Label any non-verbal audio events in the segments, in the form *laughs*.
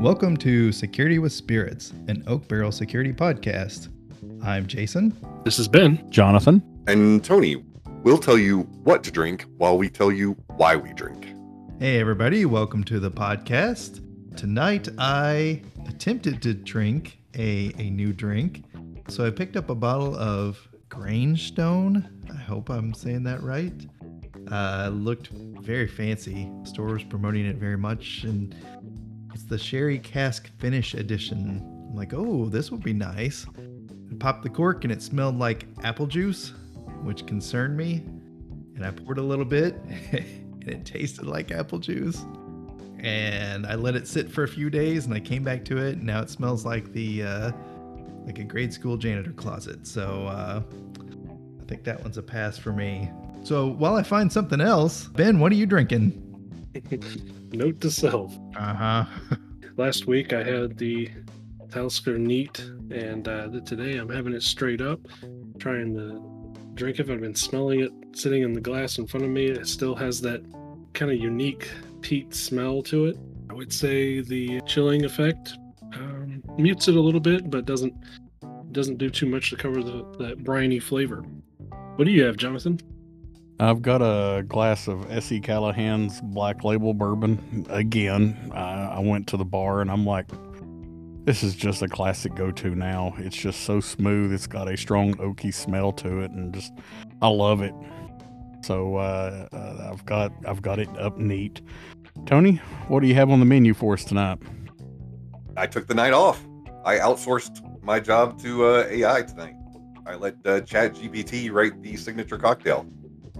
Welcome to Security with Spirits, an Oak Barrel security podcast. I'm Jason. This is Ben. Jonathan. And Tony, we'll tell you what to drink while we tell you why we drink. Hey, everybody, welcome to the podcast. Tonight, I attempted to drink a, a new drink. So I picked up a bottle of Grangestone. I hope I'm saying that right. Uh, looked very fancy. Store was promoting it very much, and it's the Sherry Cask Finish Edition. I'm like, oh, this would be nice. I popped the cork, and it smelled like apple juice, which concerned me. And I poured a little bit, *laughs* and it tasted like apple juice. And I let it sit for a few days, and I came back to it. And now it smells like the uh, like a grade school janitor closet. So uh, I think that one's a pass for me. So while I find something else, Ben, what are you drinking? *laughs* Note to self. Uh huh. Last week I had the Talisker Neat, and uh, today I'm having it straight up. Trying to drink it. I've been smelling it sitting in the glass in front of me. It still has that kind of unique peat smell to it. I would say the chilling effect um, mutes it a little bit, but doesn't doesn't do too much to cover the, that briny flavor. What do you have, Jonathan? I've got a glass of S.E. Callahan's Black Label Bourbon. Again, uh, I went to the bar and I'm like, this is just a classic go to now. It's just so smooth. It's got a strong oaky smell to it and just, I love it. So uh, uh, I've got I've got it up neat. Tony, what do you have on the menu for us tonight? I took the night off. I outsourced my job to uh, AI tonight. I let uh, ChatGPT write the signature cocktail.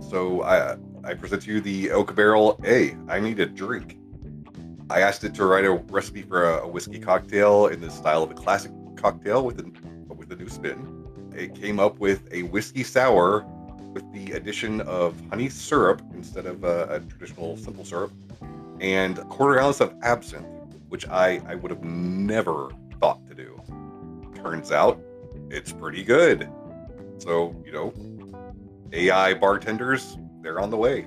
So I I present to you the Oak Barrel A. I need a drink. I asked it to write a recipe for a, whiskey cocktail in the style of a classic cocktail with a with a new spin. It came up with a whiskey sour with the addition of honey syrup instead of a traditional simple syrup, and a quarter ounce of absinthe, which I I would have never thought to do. Turns out, it's pretty good. So you know, AI bartenders, they're on the way.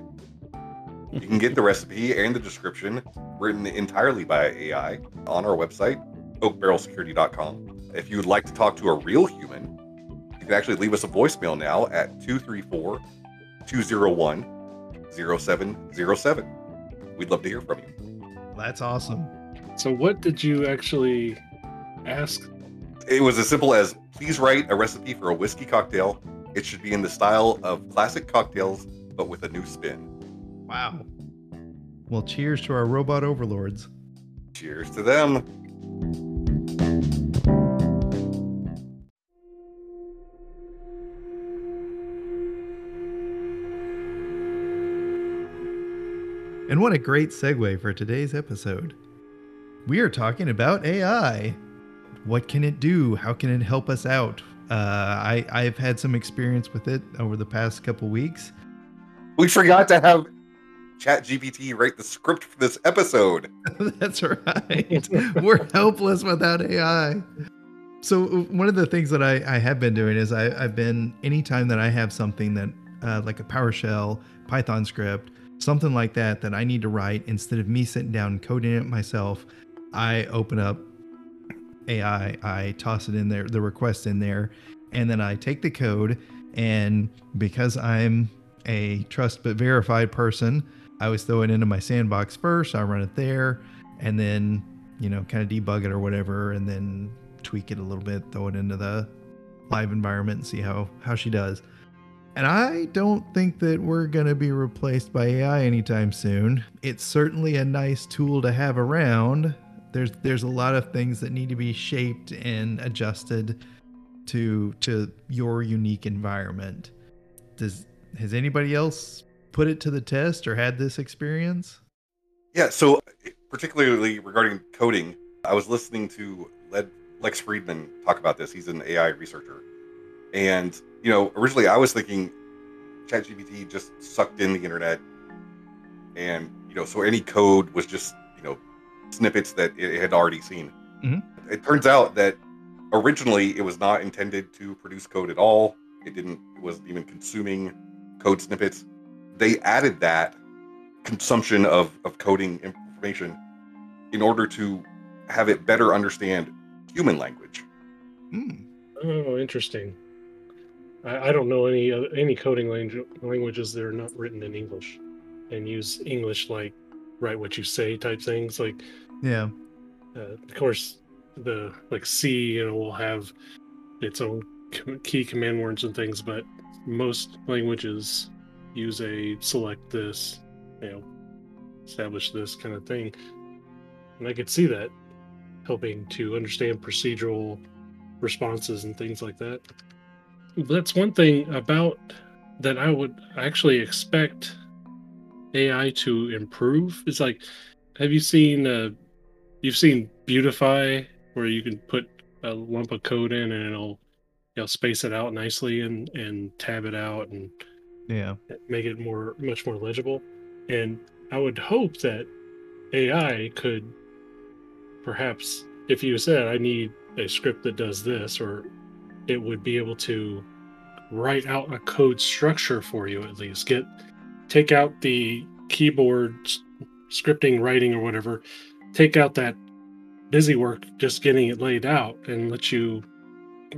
You can get the recipe and the description written entirely by AI on our website, oakbarrelsecurity.com. If you would like to talk to a real human, you can actually leave us a voicemail now at 234 201 0707. We'd love to hear from you. That's awesome. So, what did you actually ask? It was as simple as please write a recipe for a whiskey cocktail. It should be in the style of classic cocktails, but with a new spin. Wow. Well, cheers to our robot overlords. Cheers to them. And what a great segue for today's episode. We are talking about AI. What can it do? How can it help us out? Uh, I, I've had some experience with it over the past couple weeks. We forgot to have ChatGPT write the script for this episode. *laughs* That's right. We're helpless without AI. So one of the things that I, I have been doing is I, I've been anytime that I have something that uh, like a PowerShell, Python script, something like that that I need to write instead of me sitting down coding it myself, I open up AI, I toss it in there, the request in there, and then I take the code. And because I'm a trust but verified person, I always throw it into my sandbox first. I run it there, and then you know, kind of debug it or whatever, and then tweak it a little bit, throw it into the live environment, and see how how she does. And I don't think that we're going to be replaced by AI anytime soon. It's certainly a nice tool to have around. There's there's a lot of things that need to be shaped and adjusted to to your unique environment. Does has anybody else put it to the test or had this experience? Yeah, so particularly regarding coding, I was listening to Lex Fridman talk about this. He's an AI researcher. And, you know, originally I was thinking ChatGPT just sucked in the internet. And, you know, so any code was just, you know, snippets that it had already seen. Mm-hmm. It turns out that originally it was not intended to produce code at all. It didn't, it wasn't even consuming code snippets. They added that consumption of, of coding information in order to have it better understand human language. Hmm. Oh, interesting. I, I don't know any oth- any coding langu- languages that are not written in English and use English like write what you say type things. Like, Yeah. uh, of course, the like C, you know, will have its own key command words and things, but most languages use a select this, you know, establish this kind of thing. And I could see that helping to understand procedural responses and things like that. That's one thing about that I would actually expect AI to improve. It's like, have you seen uh, you've seen Beautify where you can put a lump of code in and it'll you know space it out nicely and and tab it out and Yeah. make it more much more legible and i would hope that ai could perhaps if you said i need a script that does this or it would be able to write out a code structure for you at least get take out the keyboard scripting writing or whatever take out that busy work just getting it laid out and let you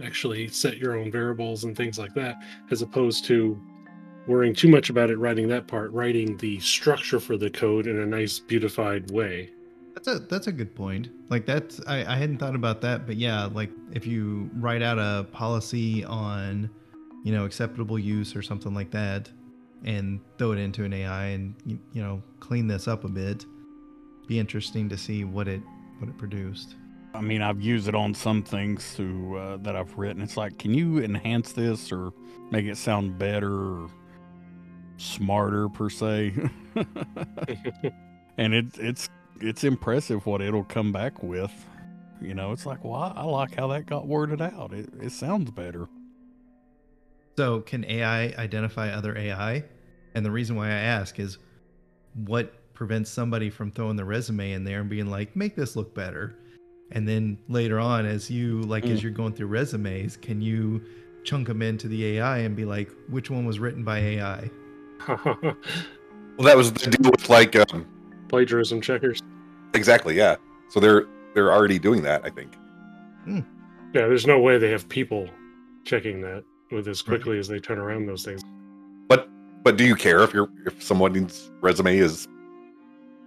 actually set your own variables and things like that as opposed to worrying too much about it writing that part writing the structure for the code in a nice beautified way That's a that's a good point. Like that's I, I hadn't thought about that, but yeah, like if you write out a policy on, you know, acceptable use or something like that, and throw it into an AI and you, you know clean this up a bit, be interesting to see what it what it produced. I mean, I've used it on some things to uh, that I've written. It's like, can you enhance this or make it sound better or smarter per se? *laughs* and it, it's it's impressive what it'll come back with. You know, it's like, well, I, I like how that got worded out. It, it sounds better. So can AI identify other AI? And the reason why I ask is, what prevents somebody from throwing the resume in there and being like, make this look better? And then later on, as you like, as Mm. you're going through resumes, can you chunk them into the AI and be like, which one was written by AI? *laughs* Well, that was the deal with like um, plagiarism checkers exactly, yeah. So they're they're already doing that, I think. yeah there's no way they have people checking that with as quickly as they turn around those things But but do you care if your if someone's resume is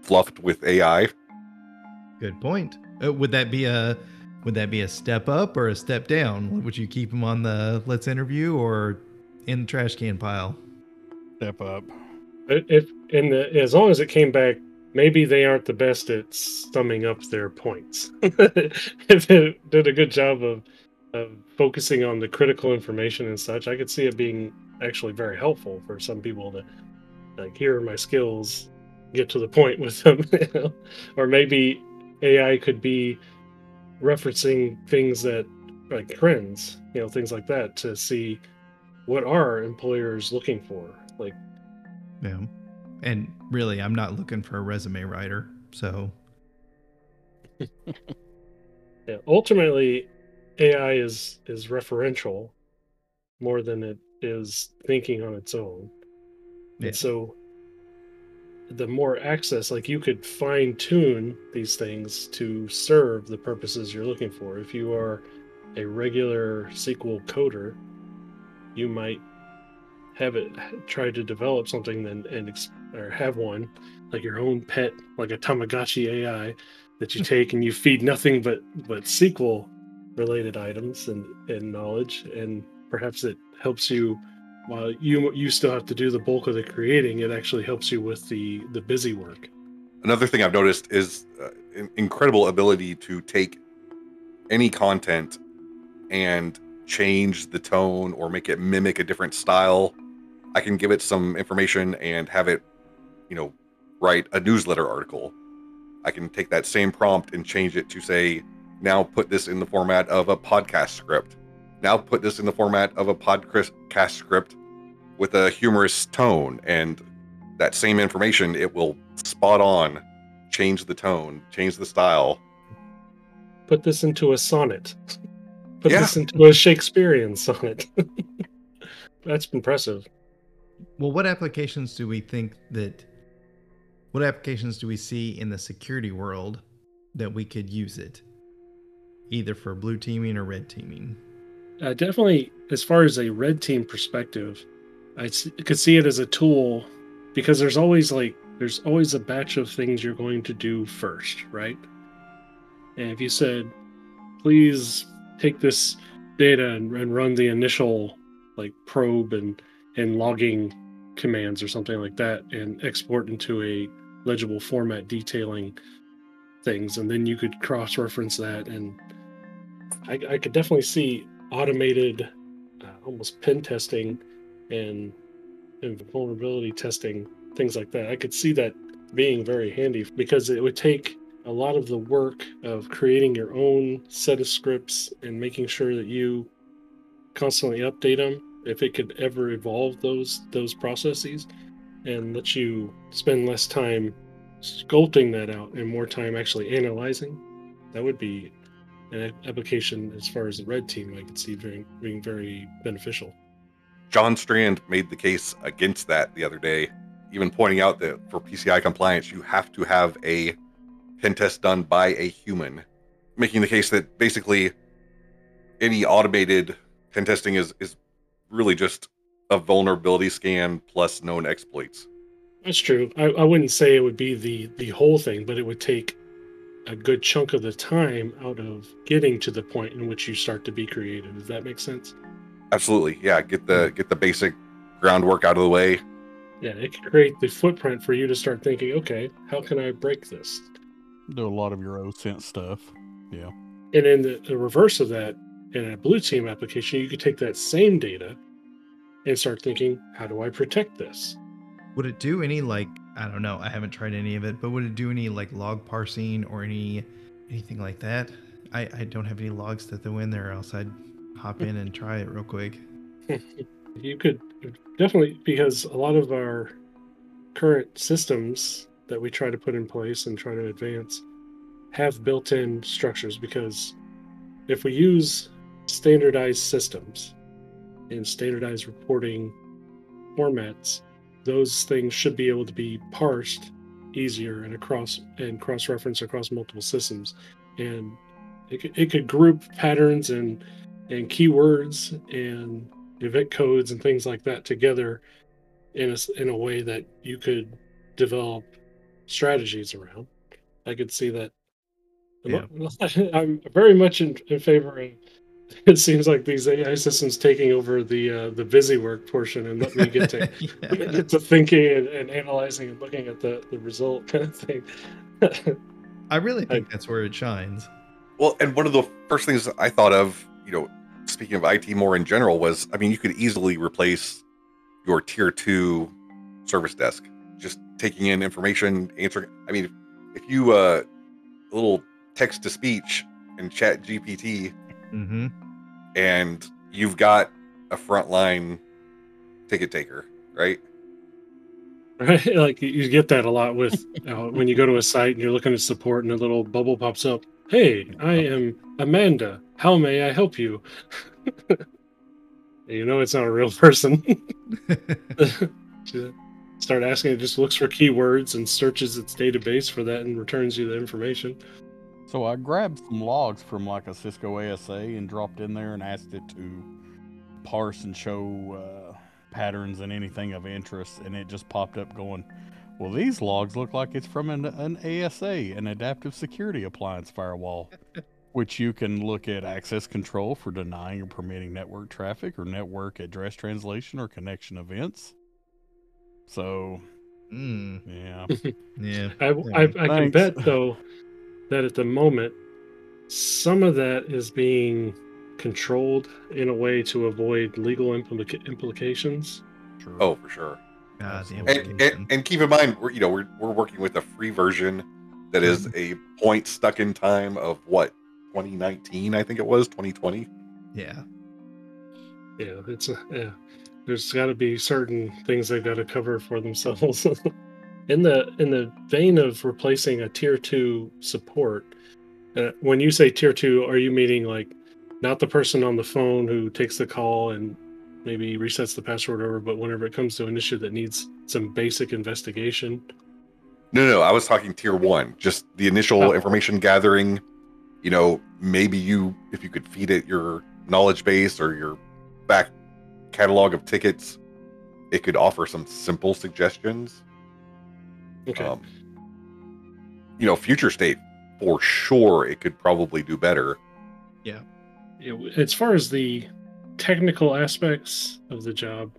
fluffed with AI? Good point. Uh, would that be a would that be a step up or a step down? Would you keep them on the let's interview or in the trash can pile? Step up. If and the, as long as it came back maybe they aren't the best at summing up their points *laughs* if it did a good job of of focusing on the critical information and such i could see it being actually very helpful for some people to like here are my skills get to the point with them *laughs* you know? or maybe ai could be referencing things that like trends you know things like that to see what are employers looking for like Yeah. And really, I'm not looking for a resume writer. So *laughs* Yeah, ultimately, AI is is referential more than it is thinking on its own. Yeah. And so, the more access, like you could fine tune these things to serve the purposes you're looking for. If you are a regular SQL coder, you might have it try to develop something then and or have one like your own pet, like a Tamagotchi AI that you *laughs* take and you feed nothing but but SQL related items and and knowledge, and perhaps it helps you while you you still have to do the bulk of the creating. It actually helps you with the the busy work. Another thing I've noticed is uh, incredible ability to take any content and change the tone or make it mimic a different style. I can give it some information and have it, you know, write a newsletter article. I can take that same prompt and change it to say, now put this in the format of a podcast script. Now put this in the format of a podcast script with a humorous tone. And that same information, it will spot on change the tone, change the style. Put this into a sonnet. Put Yeah. this into a Shakespearean sonnet. *laughs* That's impressive. Well, what applications do we think that? What applications do we see in the security world that we could use it, either for blue teaming or red teaming. Uh, definitely, as far as a red team perspective, I could see it as a tool because there's always like there's always a batch of things you're going to do first, right? And if you said, please take this data and, and run the initial like probe and and logging commands or something like that and export into a legible format detailing things and then you could cross-reference that and I, I could definitely see automated uh, almost pen testing and, and vulnerability testing things like that. I could see that being very handy because it would take a lot of the work of creating your own set of scripts and making sure that you constantly update them if it could ever evolve those those processes and let you spend less time sculpting that out and more time actually analyzing. That would be an application as far as the red team I could see being, being very beneficial. John Strand made the case against that the other day, even pointing out that for PCI compliance, you have to have a pen test done by a human, making the case that basically any automated pen testing is is really just a vulnerability scan plus known exploits. That's true. I, I wouldn't say it would be the the whole thing, but it would take a good chunk of the time out of getting to the point in which you start to be creative. Does that make sense? Absolutely, yeah. Get the get the basic groundwork out of the way. Yeah, it could create the footprint for you to start thinking, okay, how can I break this? Do a lot of your OSINT stuff. Yeah. And in the, the reverse of that, in a blue team application, you could take that same data and start thinking, how do I protect this? Would it do any like I don't know, I haven't tried any of it, but would it do any like log parsing or any anything like that? I, I don't have any logs to throw in there, else I'd hop in and try it real quick. *laughs* you could definitely because a lot of our current systems that we try to put in place and try to advance have built-in structures because if we use standardized systems and standardized reporting formats those things should be able to be parsed easier and across and cross-reference across multiple systems and it could, it could group patterns and and keywords and event codes and things like that together in a, in a way that you could develop strategies around. I could see that. yeah. *laughs* I'm very much in, in favor of. *laughs* It seems like these AI systems taking over the uh, the busy work portion and let me get to *laughs* *laughs* Yeah. get to thinking and, and analyzing and looking at the, the result kind of thing. I really think that's where it shines. Well, and one of the first things I thought of, you know, speaking of IT more in general, was I mean, you could easily replace your tier two service desk, just taking in information, answering. I mean, if you uh, a little text to speech and chat GPT, Mm-hmm. and you've got a frontline ticket taker, right? right? *laughs* Like you get that a lot with *laughs* uh, when you go to a site and you're looking at support and a little bubble pops up. Hey, I am Amanda. How may I help you? *laughs* you know it's not a real person. Start asking, it just looks for keywords and searches its database for that and returns you the information. So I grabbed some logs from like a Cisco ASA and dropped in there and asked it to parse and show uh, patterns and anything of interest, and it just popped up going, "Well, these logs look like it's from an, an ASA, an adaptive security appliance firewall." Which you can look at access control for denying or permitting network traffic or network address translation or connection events. So, mm, yeah. *laughs* yeah. I, I, I can bet though that at the moment some of that is being controlled in a way to avoid legal implica- implications. True. Oh, for sure. God, the And- And, and, and keep in mind, we're you know we're we're working with a free version that is mm-hmm. a point stuck in time of what 2019, I think it was 2020. yeah. Yeah, it's a, yeah. There's got to be certain things they've got to cover for themselves. *laughs* in the in the vein of replacing a tier two support, uh, when you say tier two, are you meaning like not the person on the phone who takes the call and maybe resets the password over, but whenever it comes to an issue that needs some basic investigation, No, no, I was talking tier one, just the initial Oh. information gathering. You know, maybe you, if you could feed it your knowledge base or your back catalog of tickets, it could offer some simple suggestions. Okay. Um, you know, future state for sure, it could probably do better. Yeah, w- as far as the technical aspects of the job,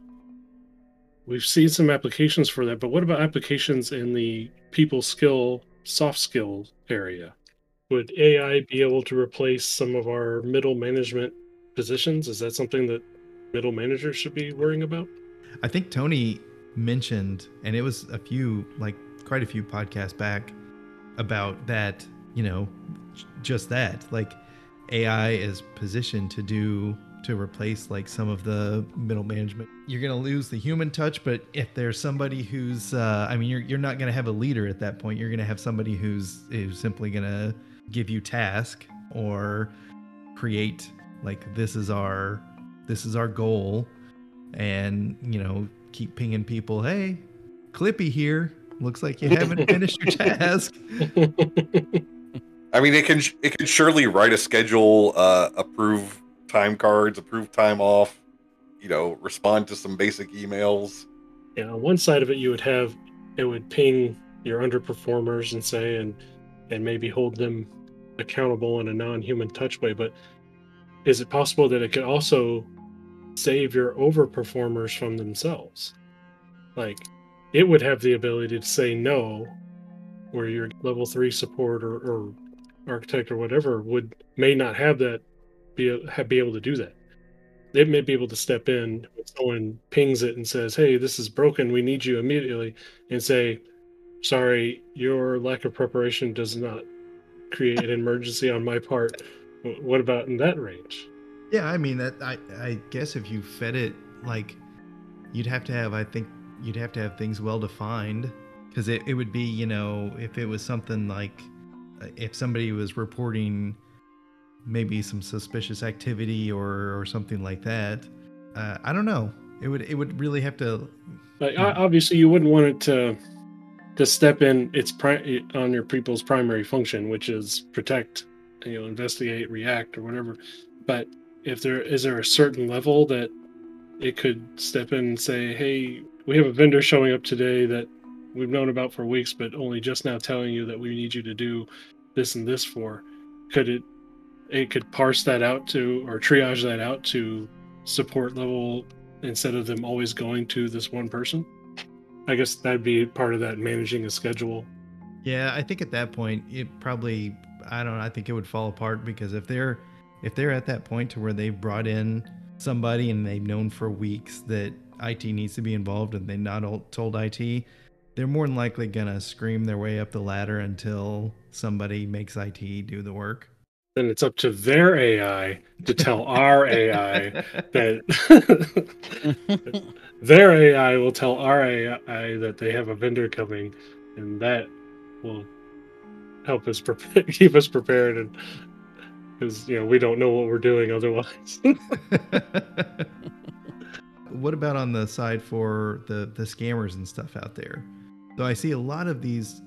we've seen some applications for that. But what about applications in the people skill, soft skill area? Would AI be able to replace some of our middle management positions? Is that something that middle managers should be worrying about? I think Tony mentioned, and it was a few, like quite a few podcasts back, about that, you know, just that. Like AI is positioned to do, to replace like some of the middle management. You're going to lose the human touch, but if there's somebody who's, uh, I mean, you're, you're not going to have a leader at that point. You're going to have somebody who's, who's simply going to give you task or create like this is our this is our goal and you know keep pinging people hey clippy here looks like you haven't *laughs* finished your task I mean, it can it can surely write a schedule, uh, approve time cards, approve time off. You know, respond to some basic emails. Yeah, on one side of it, you would have it would ping your underperformers and say and and maybe hold them accountable in a non-human touch way. But is it possible that it could also save your overperformers from themselves? Like it would have the ability to say no, where your level three support or, or architect or whatever would may not have that be have, be able to do that they may be able to step in when someone pings it and says, "Hey, this is broken. We need you immediately," and say, "Sorry, your lack of preparation does not create an emergency on my part." What about in that range? yeah i mean that i i guess if you fed it like you'd have to have i think you'd have to have things well defined because it, it would be you know if it was something like uh, if somebody was reporting maybe some suspicious activity or or something like that uh, i don't know it would it would really have to Like, Hmm. o- obviously, you wouldn't want it to to step in its pri- on your people's primary function, which is protect, you know, investigate, react, or whatever. But if there is there a certain level that it could step in and say, "Hey, we have a vendor showing up today that we've known about for weeks, but only just now telling you that we need you to do this and this for." Could it it could parse that out to or triage that out to support level instead of them always going to this one person. I guess that'd be part of that managing a schedule. Yeah, I think at that point it probably I don't know, I think it would fall apart because if they're if they're at that point to where they've brought in somebody and they've known for weeks that IT needs to be involved and they not all told IT, they're more than likely gonna scream their way up the ladder until somebody makes IT do the work. Then it's up to their AI to tell *laughs* our AI that *laughs* their AI will tell our AI that they have a vendor coming, and that will help us prepare, *laughs* keep us prepared, and because you know we don't know what we're doing otherwise. What about on the side for the the scammers and stuff out there? So I see a lot of these,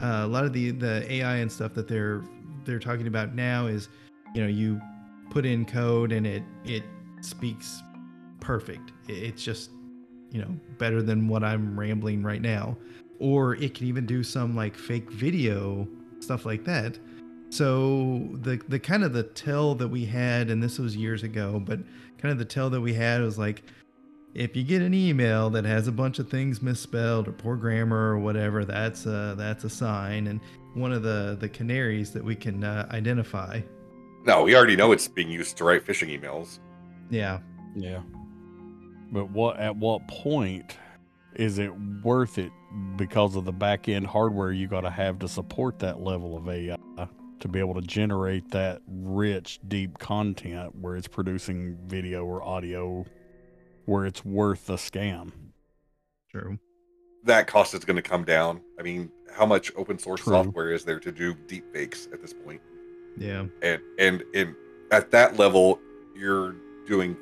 uh, a lot of the the AI and stuff that they're they're talking about now is, you know, you put in code and it it speaks perfect. It's just, you know, better than what I'm rambling right now, or it can even do some like fake video stuff like that. So the the kind of the tell that we had, and this was years ago, but kind of the tell that we had was like if you get an email that has a bunch of things misspelled or poor grammar or whatever that's a that's a sign and one of the the canaries that we can uh, identify No, we already know it's being used to write phishing emails. yeah Yeah. But what at what point is it worth it because of the back end hardware you got to have to support that level of AI to be able to generate that rich, deep content where it's producing video or audio where it's worth the scam? true That cost is going to come down. I mean, how much open source True. software is there to do deep fakes at this point? yeah And and and at that level, you're doing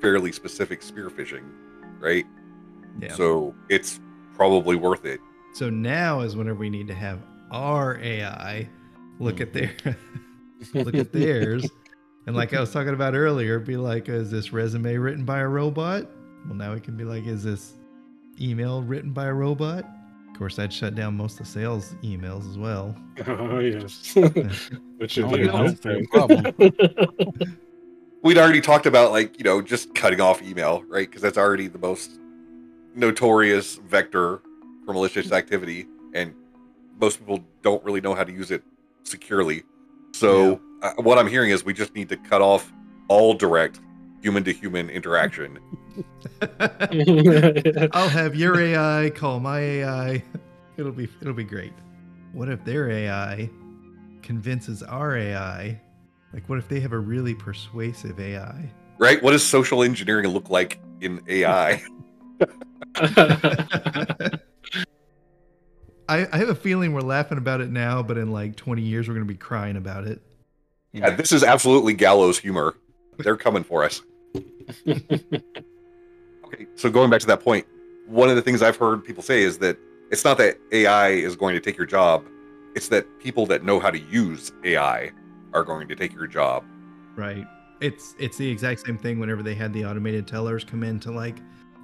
fairly specific spear phishing, right? yeah So it's probably worth it. So now is whenever we need to have our AI look at mm-hmm. their *laughs* look at theirs. *laughs* And like I was talking about earlier, be like, is this resume written by a robot? Well, now we can be like, is this email written by a robot? Of course, I'd shut down most of sales emails as well. *laughs* Oh yes, *laughs* which Oh, would be a that's good the problem. *laughs* We'd already talked about like you know just cutting off email, right? Because that's already the most notorious vector for malicious activity, and most people don't really know how to use it securely. So uh, what I'm hearing is we just need to cut off all direct human to human interaction. *laughs* I'll have your AI call my AI. It'll be it'll be great. What if their AI convinces our AI? Like what if they have a really persuasive AI? right? What does social engineering look like in AI? *laughs* *laughs* I, I have a feeling we're laughing about it now, but in like 20 years we're gonna be crying about it. Yeah, this is absolutely gallows humor. They're coming for us. *laughs* Okay, so going back to that point, one of the things I've heard people say is that it's not that AI is going to take your job, it's that people that know how to use AI are going to take your job. Right. It's it's the exact same thing whenever they had the automated tellers come into like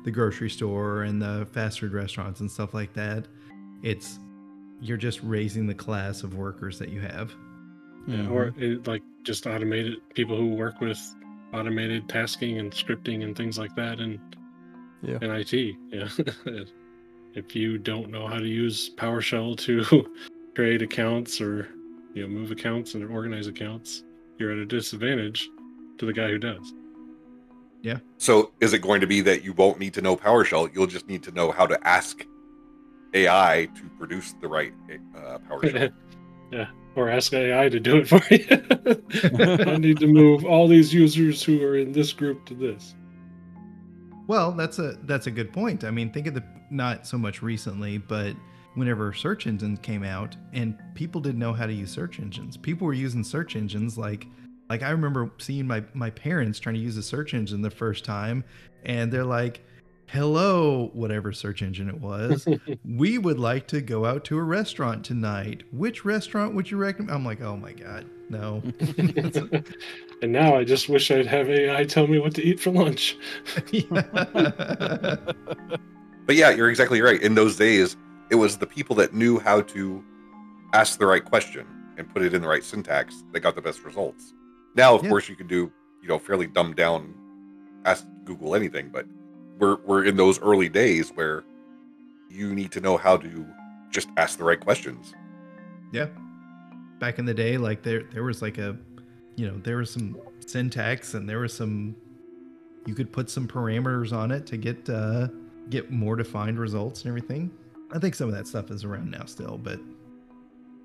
the grocery store and the fast food restaurants and stuff like that. It's you're just raising the class of workers that you have. Yeah, or it, like just automated people who work with automated tasking and scripting and things like that and Yeah. in IT. Yeah. *laughs* if you don't know how to use PowerShell to *laughs* create accounts or you know move accounts and organize accounts, you're at a disadvantage to the guy who does. Yeah so is it going to be that you won't need to know PowerShell? You'll just need to know how to ask AI to produce the right uh, *laughs* PowerShell. yeah. Or ask AI to do it for you. *laughs* I need to move all these users who are in this group to this. Well, that's a that's a good point. I mean, think of the not so much recently, but whenever search engines came out and people didn't know how to use search engines. People were using search engines like like I remember seeing my my parents trying to use a search engine the first time and they're like, "Hello, whatever search engine it was. *laughs* we would like to go out to a restaurant tonight. Which restaurant would you recommend?" I'm like, "Oh my god, no." *laughs* and now I just wish I'd have AI tell me what to eat for lunch. *laughs* But yeah, you're exactly right. In those days, it was the people that knew how to ask the right question and put it in the right syntax that got the best results. Now, of Yeah. course, you can do you know fairly dumbed down ask Google anything, but we're we're in those early days where you need to know how to just ask the right questions. Yeah. Back in the day, like there there was like a you know, there was some syntax and there was some you could put some parameters on it to get uh get more defined results and everything. I think some of that stuff is around now still, but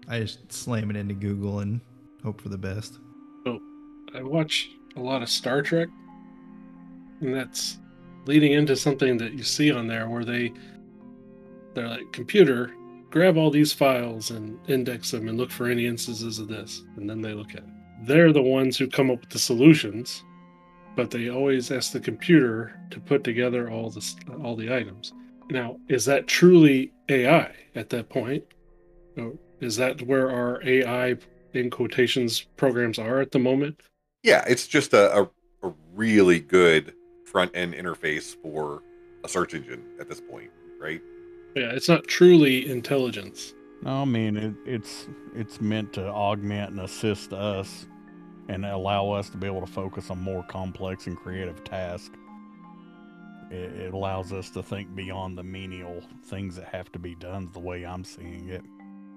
I just slam it into Google and hope for the best. Oh, I watch a lot of Star Trek, and that's leading into something that you see on there where they they're like computer grab all these files and index them and look for any instances of this. And then they look at it. They're the ones who come up with the solutions but they always ask the computer to put together all the all the items. Now is that truly ai at that point? Is that where our ai in quotations programs are at the moment? Yeah, it's just a, a, a really good front end interface for a search engine at this point, right? Yeah, it's not truly intelligence. No, I mean it, it's it's meant to augment and assist us and allow us to be able to focus on more complex and creative tasks. It, it allows us to think beyond the menial things that have to be done. The way I'm seeing it.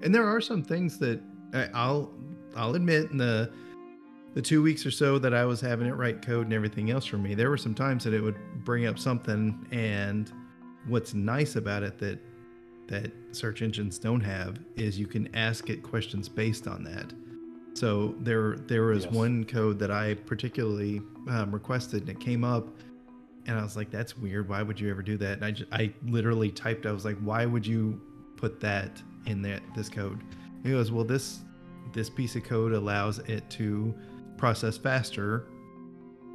And there are some things that I- I'll I'll admit in the the two weeks or so that I was having it write code and everything else for me, there were some times that it would bring up something. And what's nice about it that that search engines don't have is you can ask it questions based on that. So there there was Yes. one code that I particularly um, requested and it came up. And I was like, "That's weird. Why would you ever do that?" And I, just, I literally typed. I was like, "Why would you put that in that this code?" He goes, "Well, this this piece of code allows it to process faster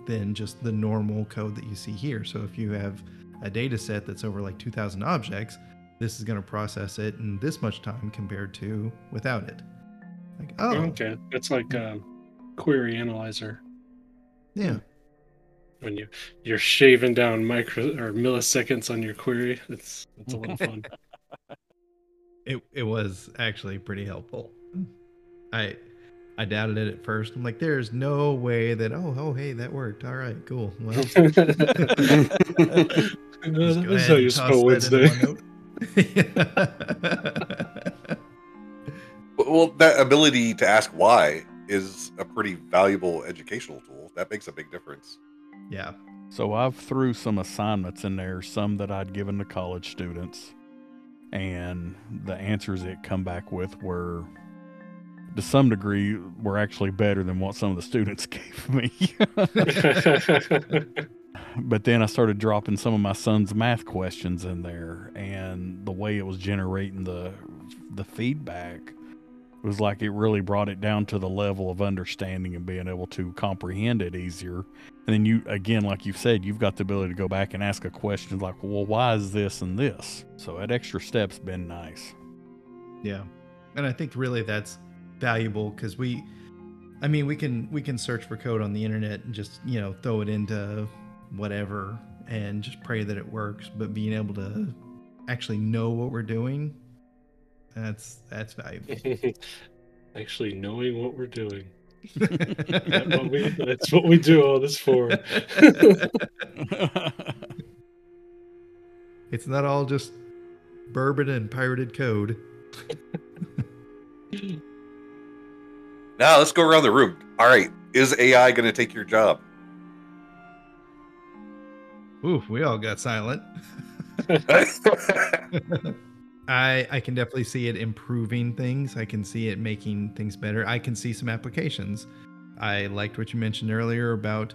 than just the normal code that you see here. So if you have a data set that's over like 2,000 objects, this is going to process it in this much time compared to without it. Like, oh, Okay, it's like a query analyzer yeah, when you you're shaving down micro or milliseconds on your query. It's it's a little fun. *laughs* it it was actually pretty helpful. I I doubted it at first. I'm like, there's no way that oh oh hey that worked. All right, cool. Well, *laughs* just this go is ahead how you spell Wednesday. Well, that ability to ask why is a pretty valuable educational tool. That makes a big difference. yeah, So I've threw some assignments in there, some that I'd given to college students, and the answers it come back with were, to some degree, were actually better than what some of the students *laughs* gave me. *laughs* but then I started dropping some of my son's math questions in there, and the way it was generating the the feedback was like it really brought it down to the level of understanding and being able to comprehend it easier. And then you, again, like you said, you've got the ability to go back and ask a question like, well, why is this and this? So that extra step's been nice. yeah, and I think really that's valuable because we, I mean, we can we can search for code on the internet and just you know throw it into whatever and just pray that it works. But being able to actually know what we're doing, that's that's valuable. *laughs* Actually, knowing what we're doing. *laughs* That what we- that's what we do all this for. *laughs* it's not all just bourbon and pirated code. Now let's go around the room. All right, is AI going to take your job? Ooh, we all got silent. *laughs* I I can definitely see it improving things. I can see it making things better. I can see some applications. I liked what you mentioned earlier about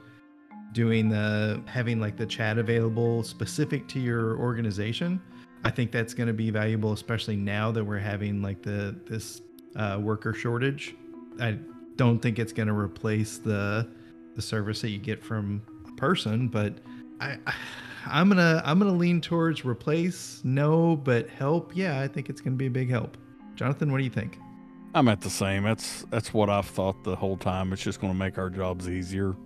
doing the having like the chat available specific to your organization. I think that's going to be valuable, especially now that we're having like the this uh, worker shortage. I don't think it's going to replace the the service that you get from a person, but I, I I'm gonna I'm gonna lean towards replace no, but help. Yeah, I think it's gonna be a big help. Jonathan, what do you think? I'm at the same. That's that's what I've thought the whole time. It's just going to make our jobs easier.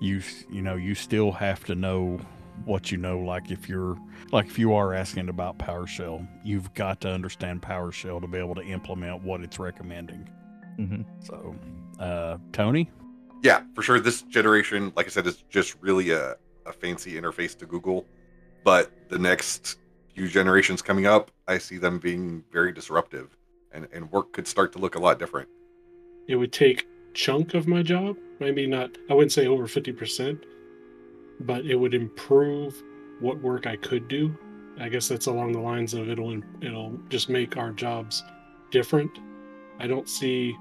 You you know you still have to know what you know. Like if you're like if you are asking about PowerShell, you've got to understand PowerShell to be able to implement what it's recommending. Mm-hmm. So, uh, Tony, yeah, for sure. This generation, like I said, is just really a, a fancy interface to Google. But the next few generations coming up, I see them being very disruptive, and, and work could start to look a lot different. It would take chunk of my job, maybe not. I wouldn't say over fifty percent, but it would improve what work I could do. I guess that's along the lines of it'll it'll just make our jobs different. I don't see,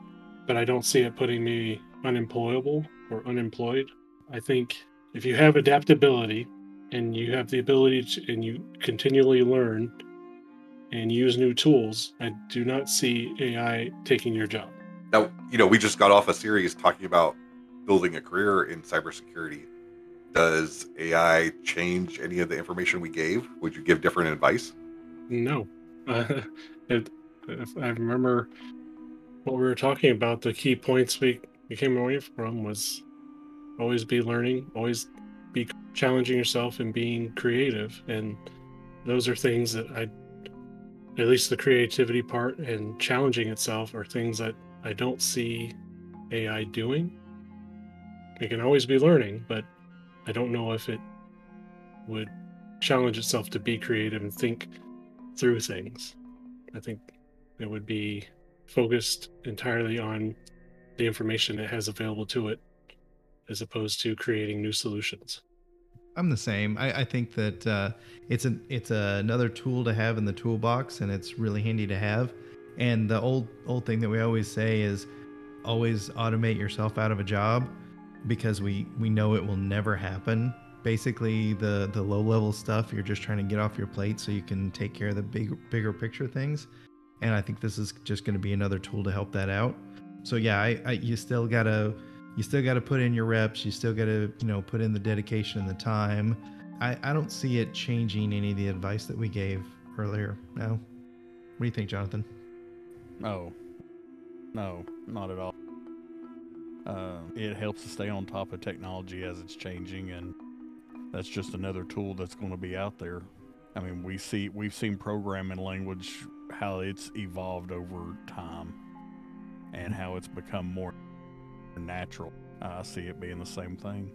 but I don't see it putting me unemployable or unemployed. I think if you have adaptability and you have the ability to, and you continually learn and use new tools, I do not see AI taking your job. Now, you know, we just got off a series talking about building a career in cybersecurity. Does AI change any of the information we gave? Would you give different advice? No. Uh, *laughs* it, if I remember what we were talking about, the key points we, we came away from was always be learning, always be challenging yourself and being creative. And those are things that I, at least the creativity part and challenging itself are things that I don't see AI doing. It can always be learning, but I don't know if it would challenge itself to be creative and think through things. I think it would be focused entirely on the information it has available to it as opposed to creating new solutions. I'm the same. I, I think that uh, it's an it's another tool to have in the toolbox, and it's really handy to have. And the old old thing that we always say is always automate yourself out of a job because we we know it will never happen. Basically, the the low level stuff you're just trying to get off your plate so you can take care of the big bigger picture things. And I think this is just going to be another tool to help that out. So yeah, I, I you still gotta you still got to put in your reps you still got to you know put in the dedication and the time I, I don't see it changing any of the advice that we gave earlier. No. What do you think, Jonathan? No, no, not at all. Uh, it helps to stay on top of technology as it's changing, and that's just another tool that's going to be out there. I mean, we see we've seen programming language how it's evolved over time, and how it's become more natural. I see it being the same thing.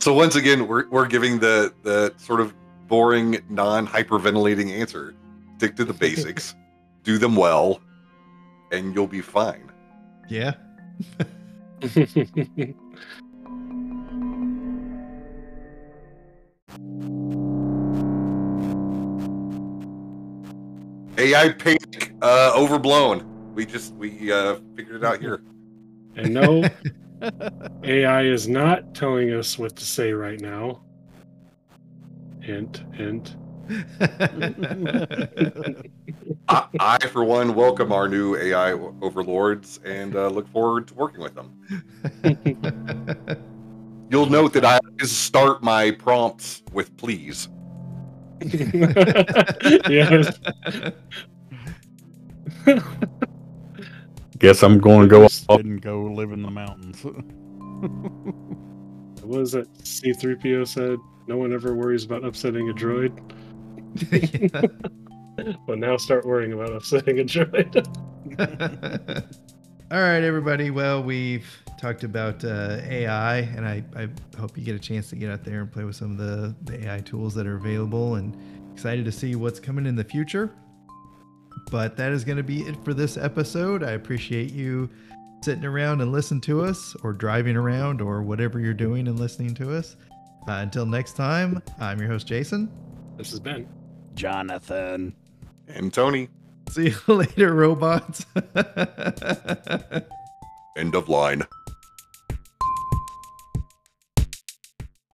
So once again, we're we're giving the the sort of boring, non hyperventilating answer. Stick to the *laughs* basics, do them well, and you'll be fine. Yeah. *laughs* *laughs* AI panic, uh, overblown. We just we uh, figured it out here. and no, *laughs* AI is not telling us what to say right now. Hint, hint. I, I, for one, welcome our new AI overlords and uh, look forward to working with them. *laughs* You'll note that I always start my prompts with please. Yes. Guess I'm going to go off and go live in the mountains. *laughs* What was that C3PO said? No one ever worries about upsetting a droid. *laughs* *laughs* But now start worrying about upsetting a droid. All right, everybody. Well, we've talked about uh, AI, and I, I hope you get a chance to get out there and play with some of the, the AI tools that are available and excited to see what's coming in the future. But that is going to be it for this episode. I appreciate you sitting around and listening to us, or driving around, or whatever you're doing and listening to us. Uh, until next time, I'm your host, Jason. this has been. Jonathan. And Tony, See you *laughs* later, robots. *laughs* end of line.